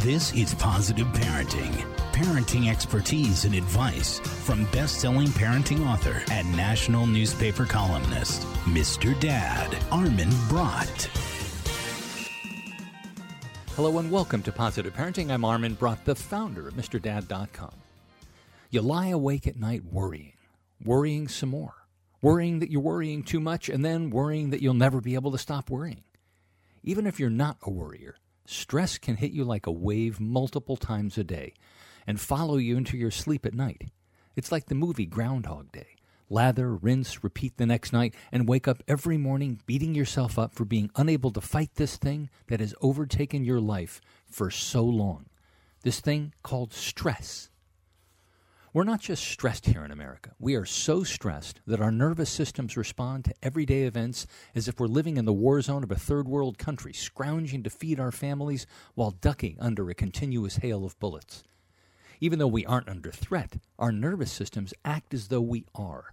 This is Positive Parenting. Parenting expertise and advice from best selling parenting author and national newspaper columnist, Mr. Dad, Armin Brott. Hello and welcome to Positive Parenting. I'm Armin Brott, the founder of MrDad.com. You lie awake at night worrying, worrying some more, worrying that you're worrying too much, and then worrying that you'll never be able to stop worrying. Even if you're not a worrier, stress can hit you like a wave multiple times a day and follow you into your sleep at night. It's like the movie Groundhog Day lather, rinse, repeat the next night, and wake up every morning beating yourself up for being unable to fight this thing that has overtaken your life for so long. This thing called stress. We're not just stressed here in America. We are so stressed that our nervous systems respond to everyday events as if we're living in the war zone of a third world country, scrounging to feed our families while ducking under a continuous hail of bullets. Even though we aren't under threat, our nervous systems act as though we are.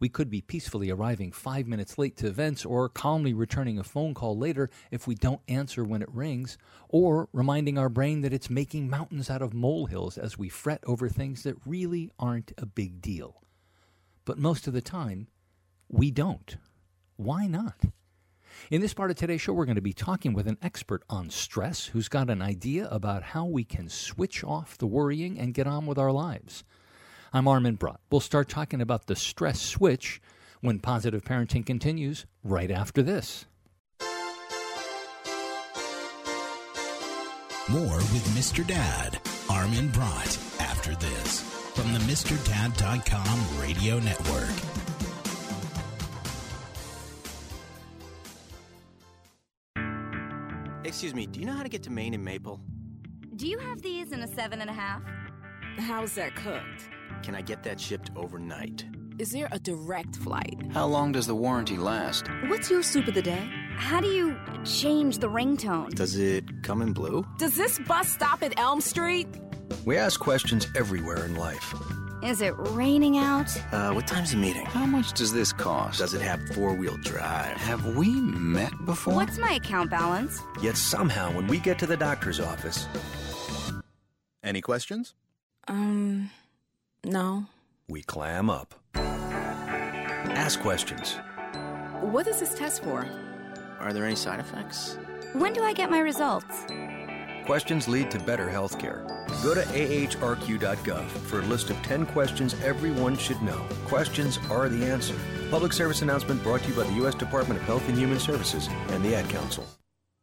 We could be peacefully arriving five minutes late to events or calmly returning a phone call later if we don't answer when it rings, or reminding our brain that it's making mountains out of molehills as we fret over things that really aren't a big deal. But most of the time, we don't. Why not? In this part of today's show, we're going to be talking with an expert on stress who's got an idea about how we can switch off the worrying and get on with our lives. I'm Armin Brott. We'll start talking about the stress switch when positive parenting continues right after this. More with Mr. Dad, Armin Brott, after this from the MrDad.com radio network. Excuse me, do you know how to get to Main and Maple? Do you have these in a seven and a half? How's that cooked? Can I get that shipped overnight? Is there a direct flight? How long does the warranty last? What's your soup of the day? How do you change the ringtone? Does it come in blue? Does this bus stop at Elm Street? We ask questions everywhere in life. Is it raining out? Uh, what time's the meeting? How much does this cost? Does it have four wheel drive? Have we met before? What's my account balance? Yet somehow, when we get to the doctor's office. Any questions? Um, no. We clam up. Ask questions. What is this test for? Are there any side effects? When do I get my results? Questions lead to better healthcare. Go to ahrq.gov for a list of 10 questions everyone should know. Questions are the answer. Public service announcement brought to you by the U.S. Department of Health and Human Services and the Ad Council.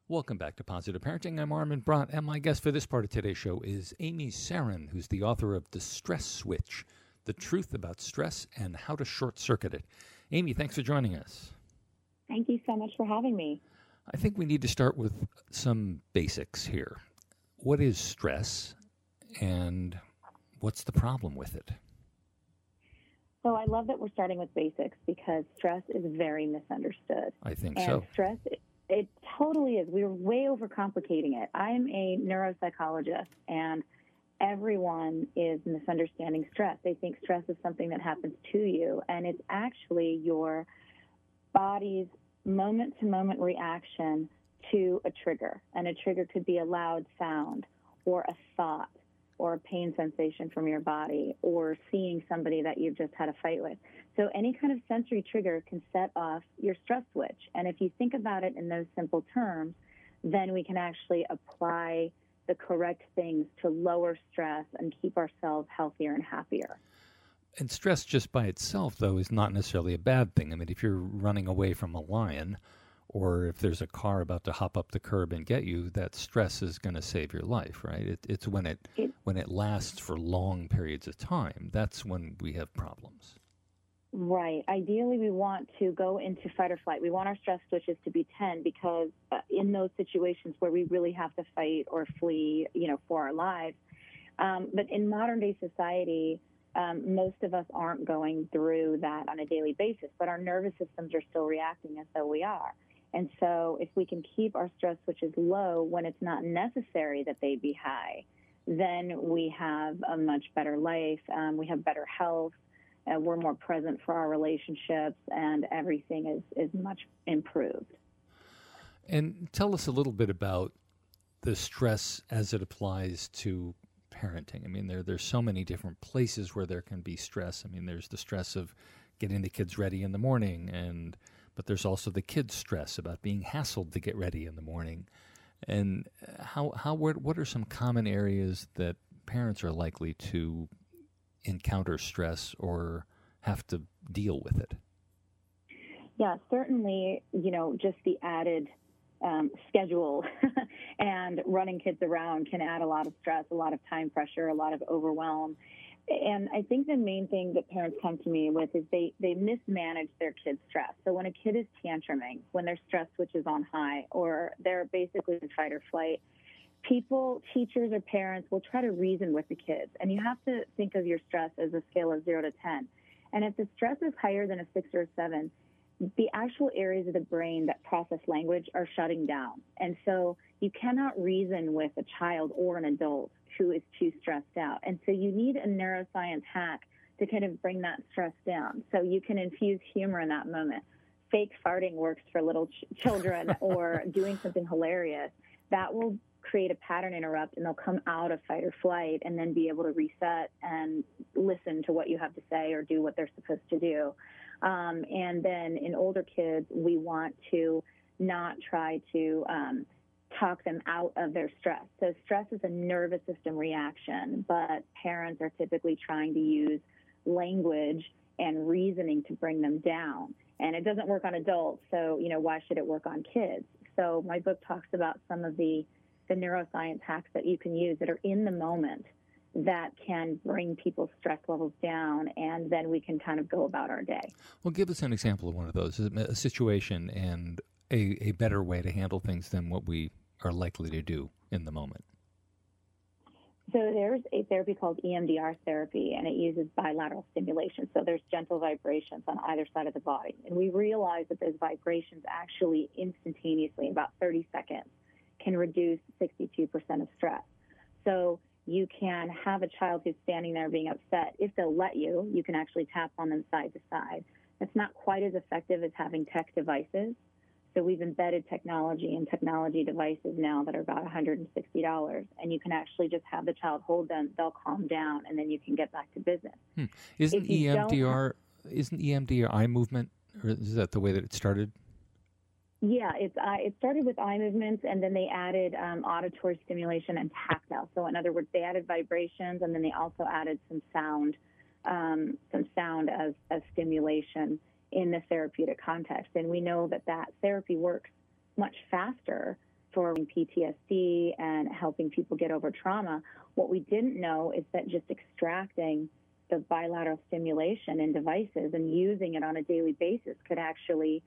Welcome back to Positive Parenting. I'm Armin Brott, and my guest for this part of today's show is Amy Serin, who's the author of The Stress Switch The Truth About Stress and How to Short Circuit It. Amy, thanks for joining us. Thank you so much for having me. I think we need to start with some basics here. What is stress, and what's the problem with it? So I love that we're starting with basics because stress is very misunderstood. I think and so. Stress, it, totally is. We're way overcomplicating it. I'm a neuropsychologist, and everyone is misunderstanding stress. They think stress is something that happens to you, and it's actually your body's moment to moment reaction to a trigger. And a trigger could be a loud sound or a thought or a pain sensation from your body or seeing somebody that you've just had a fight with. So any kind of sensory trigger can set off your stress switch. And if you think about it in those simple terms, then we can actually apply the correct things to lower stress and keep ourselves healthier and happier. And stress just by itself, though, is not necessarily a bad thing. I mean, if you're running away from a lion, or if there's a car about to hop up the curb and get you, that stress is going to save your life, right? It, it's when it, it when it lasts for long periods of time that's when we have problems. Right. Ideally, we want to go into fight or flight. We want our stress switches to be 10 because uh, in those situations where we really have to fight or flee, you know, for our lives. Um, but in modern day society, um, most of us aren't going through that on a daily basis, but our nervous systems are still reacting as though we are. And so, if we can keep our stress switches low when it's not necessary that they be high, then we have a much better life. Um, we have better health. Uh, we're more present for our relationships, and everything is, is much improved. And tell us a little bit about the stress as it applies to parenting. I mean, there there's so many different places where there can be stress. I mean, there's the stress of getting the kids ready in the morning, and but there's also the kids' stress about being hassled to get ready in the morning. And how how what, what are some common areas that parents are likely to encounter stress or have to deal with it? Yeah, certainly, you know, just the added um, schedule and running kids around can add a lot of stress, a lot of time pressure, a lot of overwhelm. And I think the main thing that parents come to me with is they, they mismanage their kids' stress. So when a kid is tantruming, when their stress switches on high, or they're basically in fight or flight, people, teachers, or parents will try to reason with the kids. And you have to think of your stress as a scale of zero to 10. And if the stress is higher than a six or a seven, the actual areas of the brain that process language are shutting down. And so you cannot reason with a child or an adult who is too stressed out. And so you need a neuroscience hack to kind of bring that stress down. So you can infuse humor in that moment. Fake farting works for little ch- children or doing something hilarious. That will create a pattern interrupt and they'll come out of fight or flight and then be able to reset and listen to what you have to say or do what they're supposed to do. Um, and then in older kids, we want to not try to um, talk them out of their stress. So stress is a nervous system reaction, but parents are typically trying to use language and reasoning to bring them down. And it doesn't work on adults, so you know why should it work on kids? So my book talks about some of the the neuroscience hacks that you can use that are in the moment that can bring people's stress levels down, and then we can kind of go about our day. Well, give us an example of one of those a situation and a, a better way to handle things than what we are likely to do in the moment. So there's a therapy called EMDR therapy, and it uses bilateral stimulation. So there's gentle vibrations on either side of the body, and we realize that those vibrations actually instantaneously, in about 30 seconds, can reduce 62% of stress. So you can have a child who's standing there being upset. If they'll let you, you can actually tap on them side to side. It's not quite as effective as having tech devices. So we've embedded technology and technology devices now that are about $160, and you can actually just have the child hold them. They'll calm down, and then you can get back to business. Hmm. Isn't EMDR isn't EMDR eye movement, or is that the way that it started? Yeah, it's uh, it started with eye movements, and then they added um, auditory stimulation and tactile. So, in other words, they added vibrations, and then they also added some sound, um, some sound as as stimulation in the therapeutic context. And we know that that therapy works much faster for PTSD and helping people get over trauma. What we didn't know is that just extracting the bilateral stimulation in devices and using it on a daily basis could actually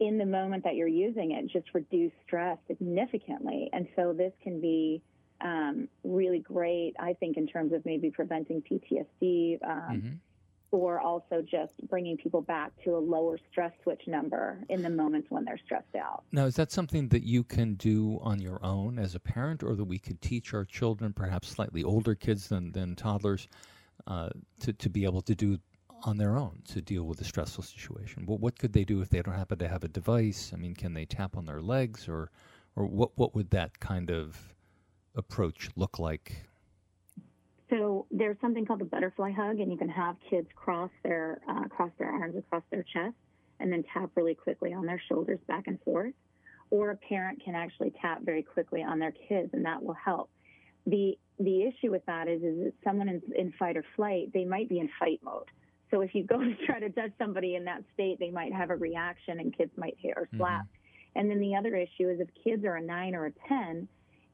in the moment that you're using it, just reduce stress significantly. And so this can be um, really great, I think, in terms of maybe preventing PTSD. Um, mm-hmm. Or also just bringing people back to a lower stress switch number in the moments when they're stressed out. Now, is that something that you can do on your own as a parent, or that we could teach our children, perhaps slightly older kids than, than toddlers, uh, to, to be able to do on their own to deal with a stressful situation? What what could they do if they don't happen to have a device? I mean, can they tap on their legs, or or what what would that kind of approach look like? So there's something called the butterfly hug, and you can have kids cross their uh, cross their arms across their chest, and then tap really quickly on their shoulders back and forth. Or a parent can actually tap very quickly on their kids, and that will help. The the issue with that is, is that someone in, in fight or flight, they might be in fight mode. So if you go to try to touch somebody in that state, they might have a reaction and kids might hit or slap. Mm-hmm. And then the other issue is if kids are a nine or a 10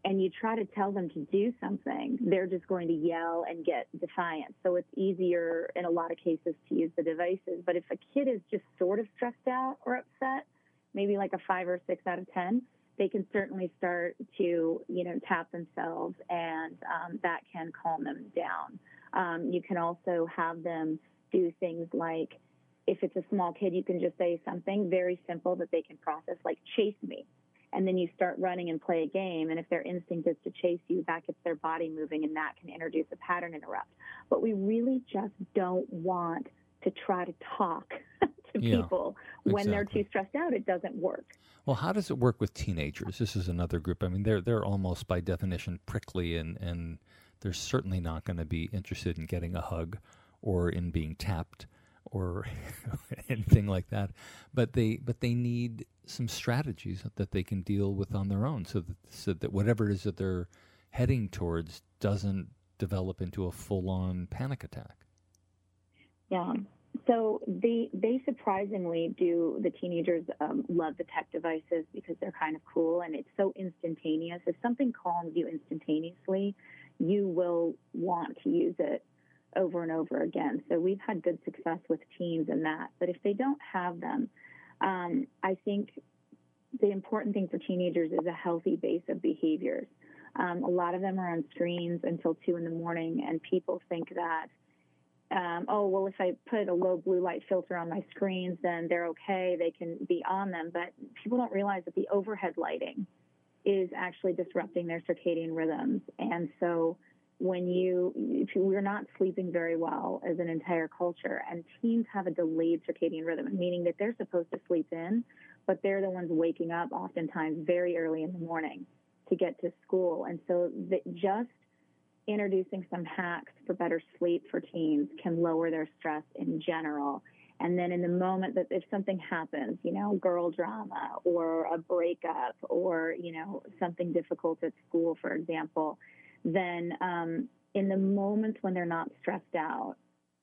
and you try to tell them to do something, they're just going to yell and get defiant. So it's easier in a lot of cases to use the devices. But if a kid is just sort of stressed out or upset, maybe like a five or six out of 10, they can certainly start to, you know, tap themselves and um, that can calm them down. Um, you can also have them do things like if it's a small kid, you can just say something very simple that they can process, like chase me. And then you start running and play a game. And if their instinct is to chase you, that gets their body moving and that can introduce a pattern interrupt. But we really just don't want to try to talk to Yeah, people. When they're too stressed out, it doesn't work. Well, how does it work with teenagers? This is another group. I mean, they're they're almost by definition prickly, and and they're certainly not going to be interested in getting a hug or in being tapped or anything like that. But they but they need some strategies that they can deal with on their own, so that so that whatever it is that they're heading towards doesn't develop into a full on panic attack. Yeah. So they they surprisingly do. The teenagers um, love the tech devices because they're kind of cool and it's so instantaneous. If something calms you instantaneously, you will want to use it over and over again. So we've had good success with teens in that. But if they don't have them, um, I think the important thing for teenagers is a healthy base of behaviors. Um, a lot of them are on screens until two in the morning, and people think that um, oh, well, if I put a low blue light filter on my screens, then they're okay. They can be on them. But people don't realize that the overhead lighting is actually disrupting their circadian rhythms. And so when you, if we're not sleeping very well as an entire culture, and teens have a delayed circadian rhythm, meaning that they're supposed to sleep in, but they're the ones waking up oftentimes very early in the morning to get to school. And so just introducing some hacks for better sleep for teens can lower their stress in general. And then in the moment that if something happens, you know, girl drama or a breakup or, you know, something difficult at school, for example, then um, in the moments when they're not stressed out,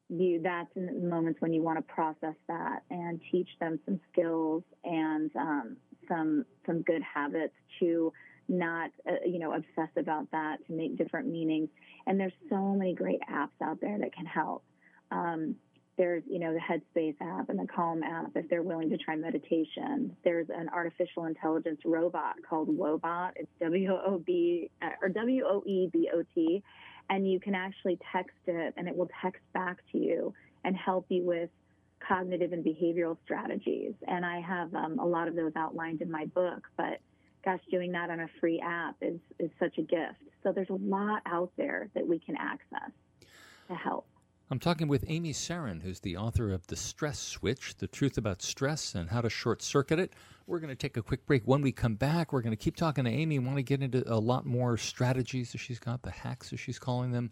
you that's in the moments when you want to process that and teach them some skills and um, some some good habits to not uh, you know obsess about that to make different meanings. And there's so many great apps out there that can help. Um, there's you know the headspace app and the calm app if they're willing to try meditation there's an artificial intelligence robot called Woebot it's w-o-b uh, or w-o-e-b-o-t and you can actually text it and it will text back to you and help you with cognitive and behavioral strategies and i have um, a lot of those outlined in my book but gosh, doing that on a free app is, is such a gift. So there's a lot out there that we can access to help. I'm talking with Amy Serin, who's the author of The Stress Switch The Truth About Stress and How to Short Circuit It. We're going to take a quick break. When we come back, we're going to keep talking to Amy. And want to get into a lot more strategies that she's got, the hacks as she's calling them,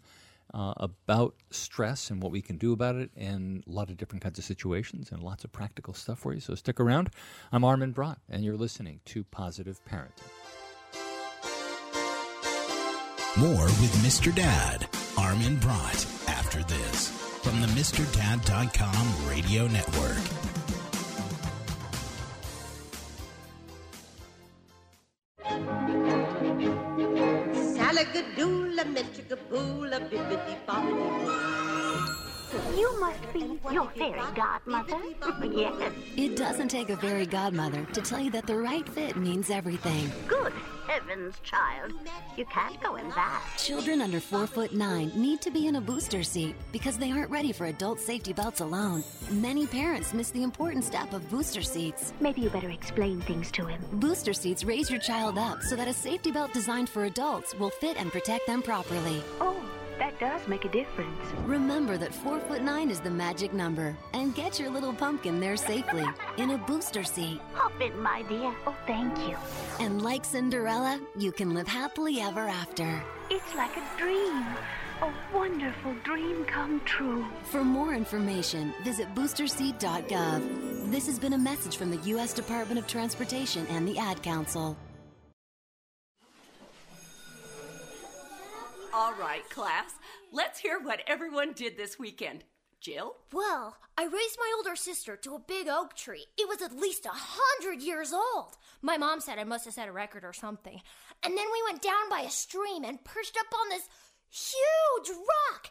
uh, about stress and what we can do about it, and a lot of different kinds of situations and lots of practical stuff for you. So stick around. I'm Armin Brott, and you're listening to Positive Parenting. More with Mr. Dad, Armin Brott, after this from the MrDad.com radio network. Salagadoola, metricaboola, bibbidi bobbidi You must be your fairy godmother. yes. It doesn't take a fairy godmother to tell you that the right fit means everything. Good heavens, child. You can't go in that. Children under four foot nine need to be in a booster seat because they aren't ready for adult safety belts alone. Many parents miss the important step of booster seats. Maybe you better explain things to him. Booster seats raise your child up so that a safety belt designed for adults will fit and protect them properly. Oh, that does make a difference. Remember that four foot nine is the magic number, and get your little pumpkin there safely in a booster seat. Hop in, my dear. Oh, thank you. And like Cinderella, you can live happily ever after. It's like a dream. A wonderful dream come true. For more information, visit boosterseat.gov. This has been a message from the U.S. Department of Transportation and the Ad Council. All right, class. Let's hear what everyone did this weekend. Jill? Well, I raised my older sister to a big oak tree. It was at least a hundred years old. My mom said I must have set a record or something. And then we went down by a stream and perched up on this huge rock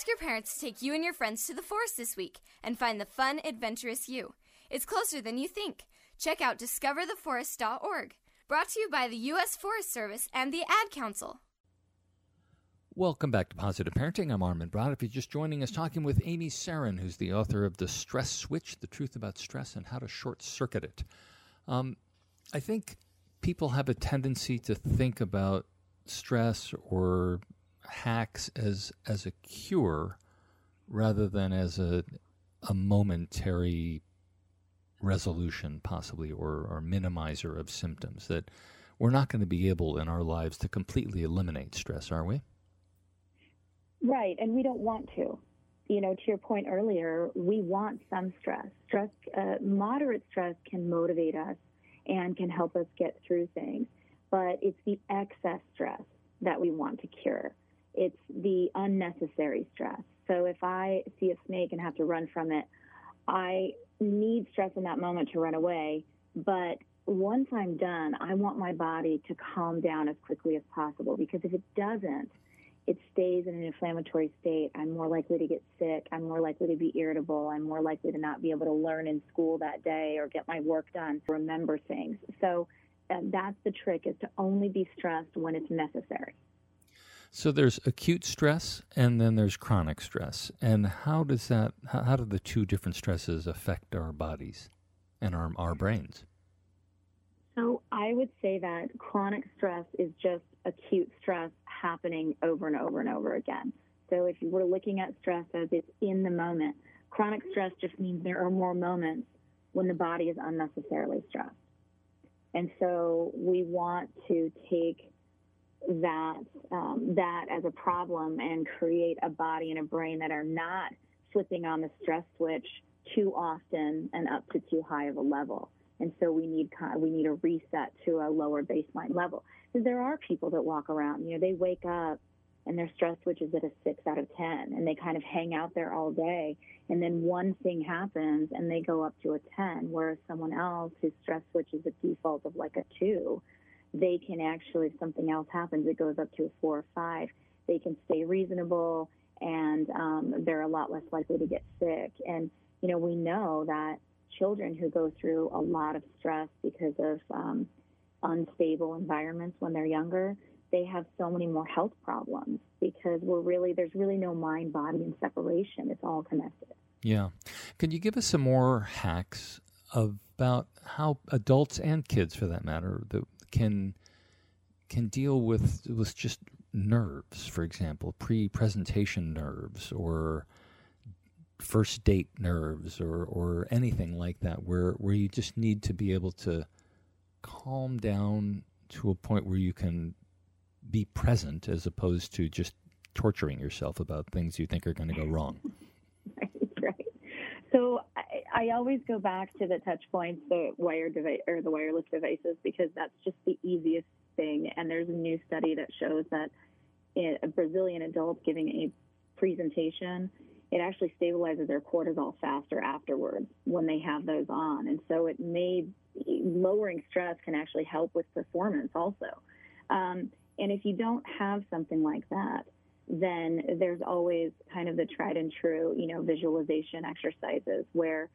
Ask your parents to take you and your friends to the forest this week and find the fun, adventurous you. It's closer than you think. Check out discovertheforest.org. Brought to you by the U.S. Forest Service and the Ad Council. Welcome back to Positive Parenting. I'm Armin Brott. If you're just joining us, talking with Amy Serin, who's the author of The Stress Switch The Truth About Stress and How to Short Circuit It. Um, I think people have a tendency to think about stress or hacks as, as a cure rather than as a, a momentary resolution, possibly, or, or minimizer of symptoms. That we're not going to be able in our lives to completely eliminate stress, are we? Right, and we don't want to. You know, to your point earlier, we want some stress. Stress, uh, moderate stress can motivate us and can help us get through things, but it's the excess stress that we want to cure. It's the unnecessary stress. So if I see a snake and have to run from it, I need stress in that moment to run away, but once I'm done, I want my body to calm down as quickly as possible because if it doesn't, it stays in an inflammatory state. I'm more likely to get sick. I'm more likely to be irritable. I'm more likely to not be able to learn in school that day or get my work done, remember things. So uh, that's the trick is to only be stressed when it's necessary. So there's acute stress and then there's chronic stress. And how does that how, how do the two different stresses affect our bodies and our our brains? So I would say that chronic stress is just acute stress happening over and over and over again. So if were looking at stress as it's in the moment, chronic stress just means there are more moments when the body is unnecessarily stressed. And so we want to take that um, that as a problem and create a body and a brain that are not flipping on the stress switch too often and up to too high of a level. And so we need we need a reset to a lower baseline level. Because there are people that walk around, you know, they wake up and their stress switch is at a six out of 10 and they kind of hang out there all day. And then one thing happens and they go up to a 10, whereas someone else whose stress switch is a default of like a two, they can actually, if something else happens, it goes up to a four or five. They can stay reasonable and um, they're a lot less likely to get sick. And, you know, we know that children who go through a lot of stress because of um, unstable environments when they're younger, they have so many more health problems because we're really there's really no mind, body, and separation. It's all connected. Yeah. Can you give us some more hacks about how adults and kids, for that matter, that can can deal with with just nerves, for example, pre-presentation nerves or first date nerves or, or anything like that where, where you just need to be able to calm down to a point where you can be present as opposed to just torturing yourself about things you think are going to go wrong. I, always go back to the touch points, the wired device or the wireless devices, because that's just the easiest thing. And there's a new study that shows that a Brazilian adult giving a presentation it actually stabilizes their cortisol faster afterwards when they have those on. And so it may lowering stress can actually help with performance also. Um, and if you don't have something like that, then there's always kind of the tried and true, you know, visualization exercises where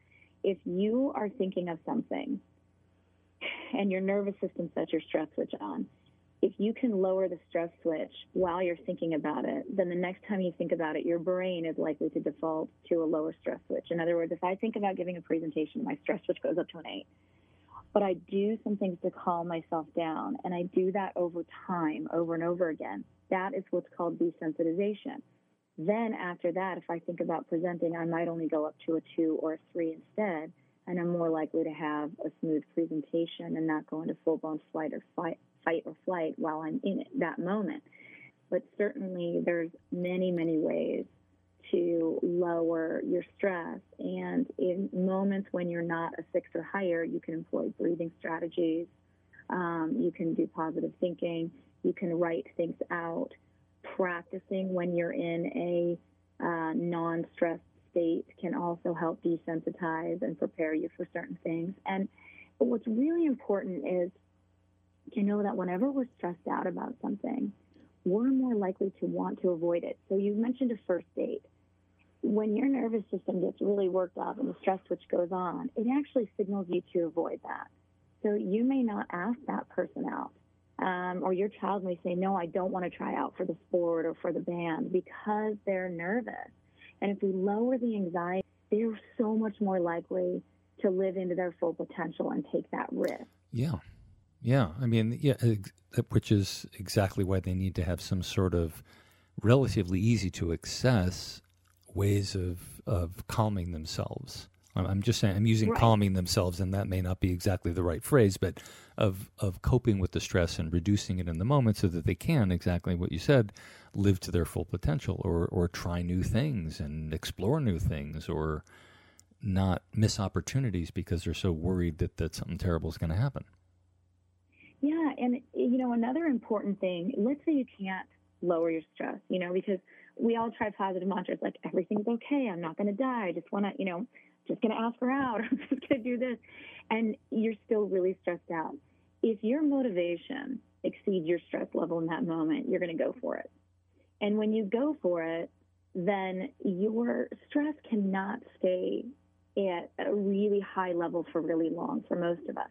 if you are thinking of something and your nervous system sets your stress switch on, if you can lower the stress switch while you're thinking about it, then the next time you think about it, your brain is likely to default to a lower stress switch. In other words, if I think about giving a presentation, my stress switch goes up to an eight. But I do some things to calm myself down, and I do that over time, over and over again. That is what's called desensitization. Then after that, if I think about presenting, I might only go up to a two or a three instead, and I'm more likely to have a smooth presentation and not go into full blown flight or fight fight or flight while I'm in it, that moment. But certainly there's many, many ways to lower your stress. And in moments when you're not a six or higher, you can employ breathing strategies. Um, you can do positive thinking. You can write things out. Practicing when you're in a uh, non stressed state can also help desensitize and prepare you for certain things. And what's really important is to know that whenever we're stressed out about something, we're more likely to want to avoid it. So you mentioned a first date. When your nervous system gets really worked up and the stress switch goes on, it actually signals you to avoid that. So you may not ask that person out. Um, or your child may say, No, I don't want to try out for the sport or for the band because they're nervous. And if we lower the anxiety, they're so much more likely to live into their full potential and take that risk. Yeah. Yeah. I mean, yeah, which is exactly why they need to have some sort of relatively easy to access ways of, of calming themselves. I'm- just saying, I'm using Right. calming themselves, and that may not be exactly the right phrase, but of, of coping with the stress and reducing it in the moment so that they can, exactly what you said, live to their full potential or, or try new things and explore new things or not miss opportunities because they're so worried that, that something terrible is going to happen. Yeah, and you know another important thing. Let's say you can't lower your stress, you know, because we all try positive mantras like everything's okay. I'm not going to die. I just want to, you know, just going to ask her out. I'm just going to do this, and you're still really stressed out. If your motivation exceeds your stress level in that moment, you're going to go for it. And when you go for it, then your stress cannot stay at a really high level for really long for most of us.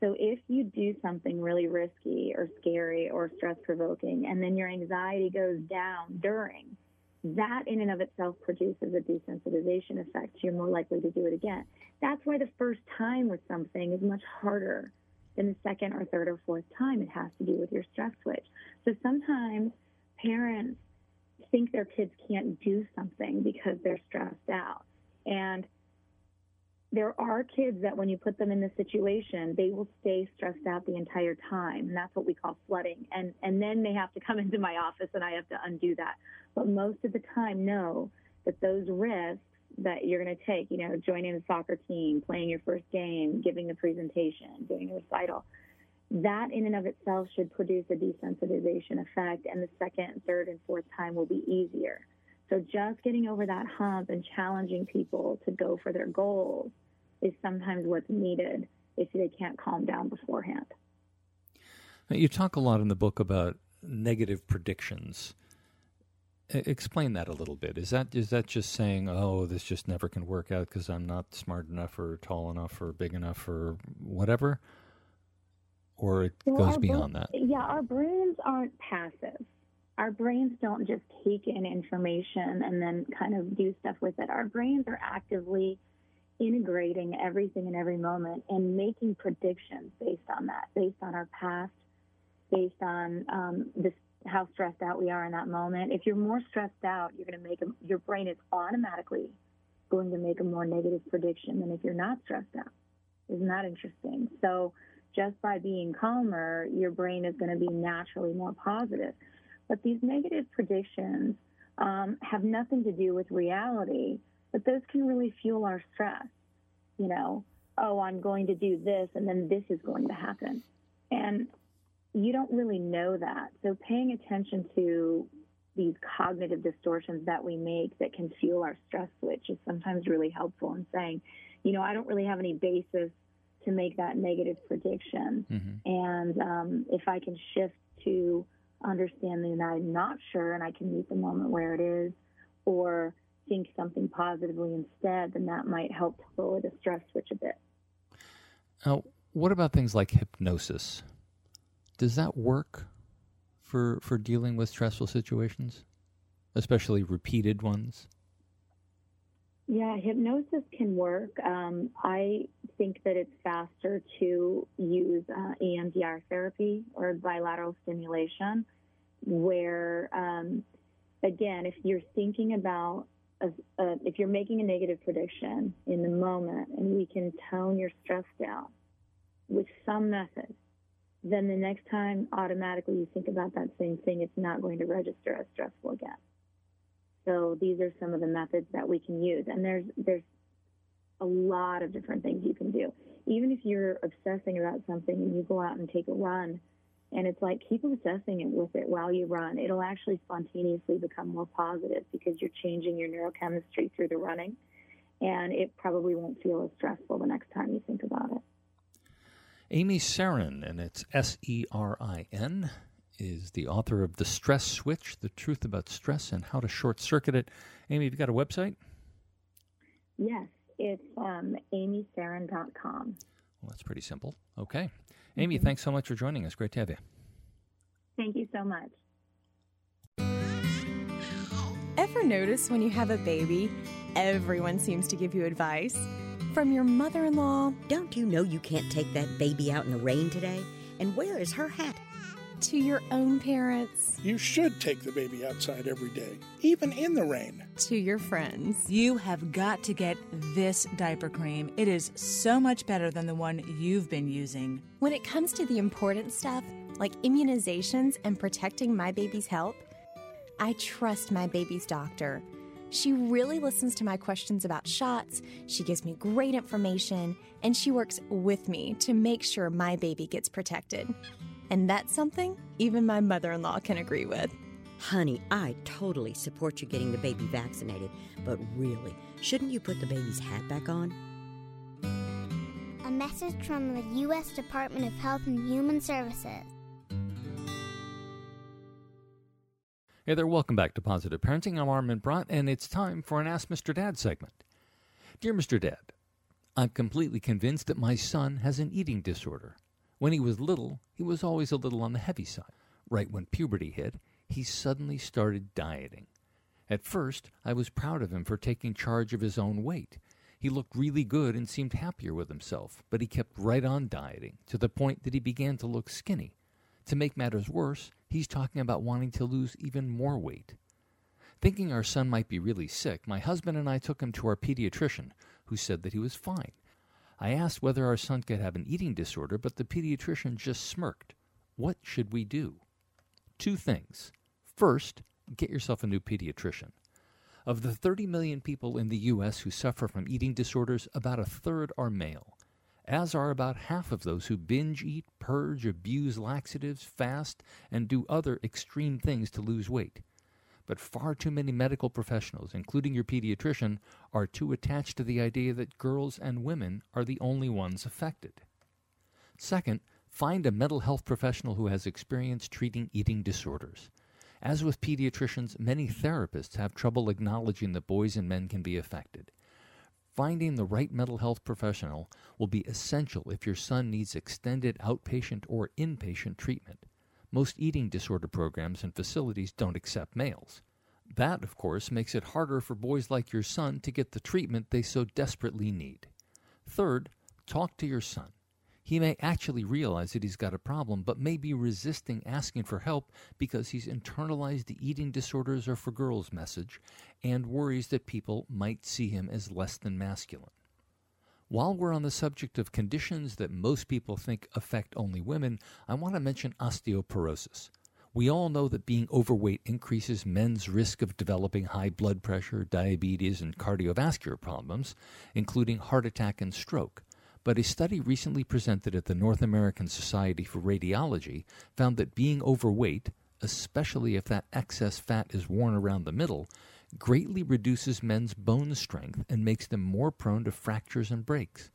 So if you do something really risky or scary or stress provoking, and then your anxiety goes down during, that in and of itself produces a desensitization effect. You're more likely to do it again. That's why the first time with something is much harder than the second or third or fourth time. It has to do with your stress switch. So sometimes parents think their kids can't do something because they're stressed out. And there are kids that when you put them in this situation, they will stay stressed out the entire time. And that's what we call flooding. And and then they have to come into my office and I have to undo that. But most of the time know that those risks that you're going to take, you know, joining a soccer team, playing your first game, giving a presentation, doing a recital, that in and of itself should produce a desensitization effect. And the second, third, and fourth time will be easier. So just getting over that hump and challenging people to go for their goals is sometimes what's needed if they can't calm down beforehand. Now, You talk a lot in the book about negative predictions. E- explain that a little bit. Is that is that just saying, "Oh, this just never can work out because I'm not smart enough, or tall enough, or big enough, or whatever," or it Well, goes beyond that? Yeah, our brains aren't passive. Our brains don't just take in information and then kind of do stuff with it. Our brains are actively integrating everything in every moment and making predictions based on that, based on our past, based on um, this, how stressed out we are in that moment. If you're more stressed out, you're going to make a, your brain is automatically going to make a more negative prediction than if you're not stressed out. Isn't that interesting? So just by being calmer, your brain is going to be naturally more positive. But these negative predictions um, have nothing to do with reality, but those can really fuel our stress. You know, oh, I'm going to do this, and then this is going to happen. And you don't really know that. So paying attention to these cognitive distortions that we make that can fuel our stress switch is sometimes really helpful in saying, you know, I don't really have any basis to make that negative prediction. And um, if I can shift to understanding that I'm not sure and I can meet the moment where it is, or think something positively instead, then that might help to lower the stress switch a bit. Now, what about things like hypnosis? Does that work for for dealing with stressful situations, especially repeated ones? Yeah, hypnosis can work. Um, I think that it's faster to use uh, EMDR therapy or bilateral stimulation, where, um, again, if you're thinking about, a, uh, if you're making a negative prediction in the moment and we can tone your stress down with some method, then the next time automatically you think about that same thing, it's not going to register as stressful again. So these are some of the methods that we can use, and there's there's a lot of different things you can do. Even if you're obsessing about something and you go out and take a run, and it's like keep obsessing it with it while you run, it'll actually spontaneously become more positive because you're changing your neurochemistry through the running, and it probably won't feel as stressful the next time you think about it. Amy Serin, and it's S E R I N, is the author of The Stress Switch The Truth About Stress and How to Short Circuit It. Amy, you've you got a website? Yes, it's um, amyserin.com. Well, that's pretty simple. Okay. Amy, thanks so much for joining us. Great to have you. Thank you so much. Ever notice when you have a baby, everyone seems to give you advice? From your mother in law. Don't you know you can't take that baby out in the rain today? And where is her hat? To your own parents. You should take the baby outside every day, even in the rain. To your friends. You have got to get this diaper cream. It is so much better than the one you've been using. When it comes to the important stuff, like immunizations and protecting my baby's health, I trust my baby's doctor. She really listens to my questions about shots, she gives me great information, and she works with me to make sure my baby gets protected. And that's something even my mother in law can agree with. Honey, I totally support you getting the baby vaccinated, but really, shouldn't you put the baby's hat back on? A message from the U.S. Department of Health and Human Services. Hey there, welcome back to Positive Parenting. I'm Armin Brott, and it's time for an Ask Mr. Dad segment. Dear Mr. Dad, I'm completely convinced that my son has an eating disorder. When he was little, he was always a little on the heavy side. Right when puberty hit, he suddenly started dieting. At first, I was proud of him for taking charge of his own weight. He looked really good and seemed happier with himself, but he kept right on dieting to the point that he began to look skinny. To make matters worse, he's talking about wanting to lose even more weight. Thinking our son might be really sick, my husband and I took him to our pediatrician, who said that he was fine. I asked whether our son could have an eating disorder, but the pediatrician just smirked. What should we do? Two things. First, get yourself a new pediatrician. Of the 30 million people in the U.S. who suffer from eating disorders, about a third are male as are about half of those who binge eat, purge, abuse laxatives, fast, and do other extreme things to lose weight. But far too many medical professionals, including your pediatrician, are too attached to the idea that girls and women are the only ones affected. Second, find a mental health professional who has experience treating eating disorders. As with pediatricians, many therapists have trouble acknowledging that boys and men can be affected. Finding the right mental health professional will be essential if your son needs extended outpatient or inpatient treatment. Most eating disorder programs and facilities don't accept males. That, of course, makes it harder for boys like your son to get the treatment they so desperately need. Third, talk to your son. He may actually realize that he's got a problem, but may be resisting asking for help because he's internalized the eating disorders are for girls message and worries that people might see him as less than masculine. While we're on the subject of conditions that most people think affect only women, I want to mention osteoporosis. We all know that being overweight increases men's risk of developing high blood pressure, diabetes, and cardiovascular problems, including heart attack and stroke. But a study recently presented at the North American Society for Radiology found that being overweight, especially if that excess fat is worn around the middle, greatly reduces men's bone strength and makes them more prone to fractures and breaks.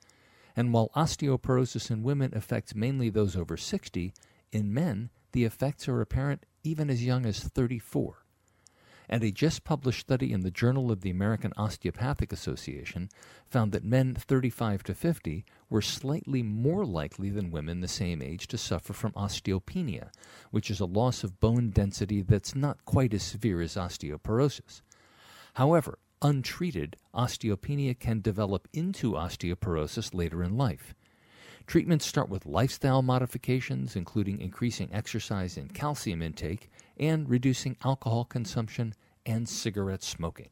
And while osteoporosis in women affects mainly those over 60, in men the effects are apparent even as young as 34 and a just published study in the Journal of the American Osteopathic Association found that men 35 to 50 were slightly more likely than women the same age to suffer from osteopenia, which is a loss of bone density that's not quite as severe as osteoporosis. However, untreated, osteopenia can develop into osteoporosis later in life. Treatments start with lifestyle modifications, including increasing exercise and calcium intake, and reducing alcohol consumption and cigarette smoking.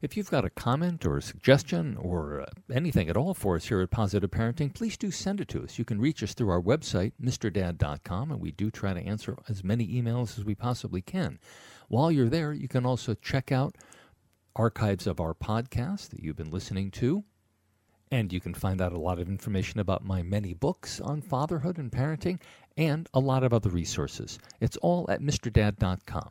If you've got a comment or a suggestion or uh, anything at all for us here at Positive Parenting, please do send it to us. You can reach us through our website, MrDad.com, and we do try to answer as many emails as we possibly can. While you're there, you can also check out archives of our podcast that you've been listening to and you can find out a lot of information about my many books on fatherhood and parenting and a lot of other resources. It's all at MrDad.com.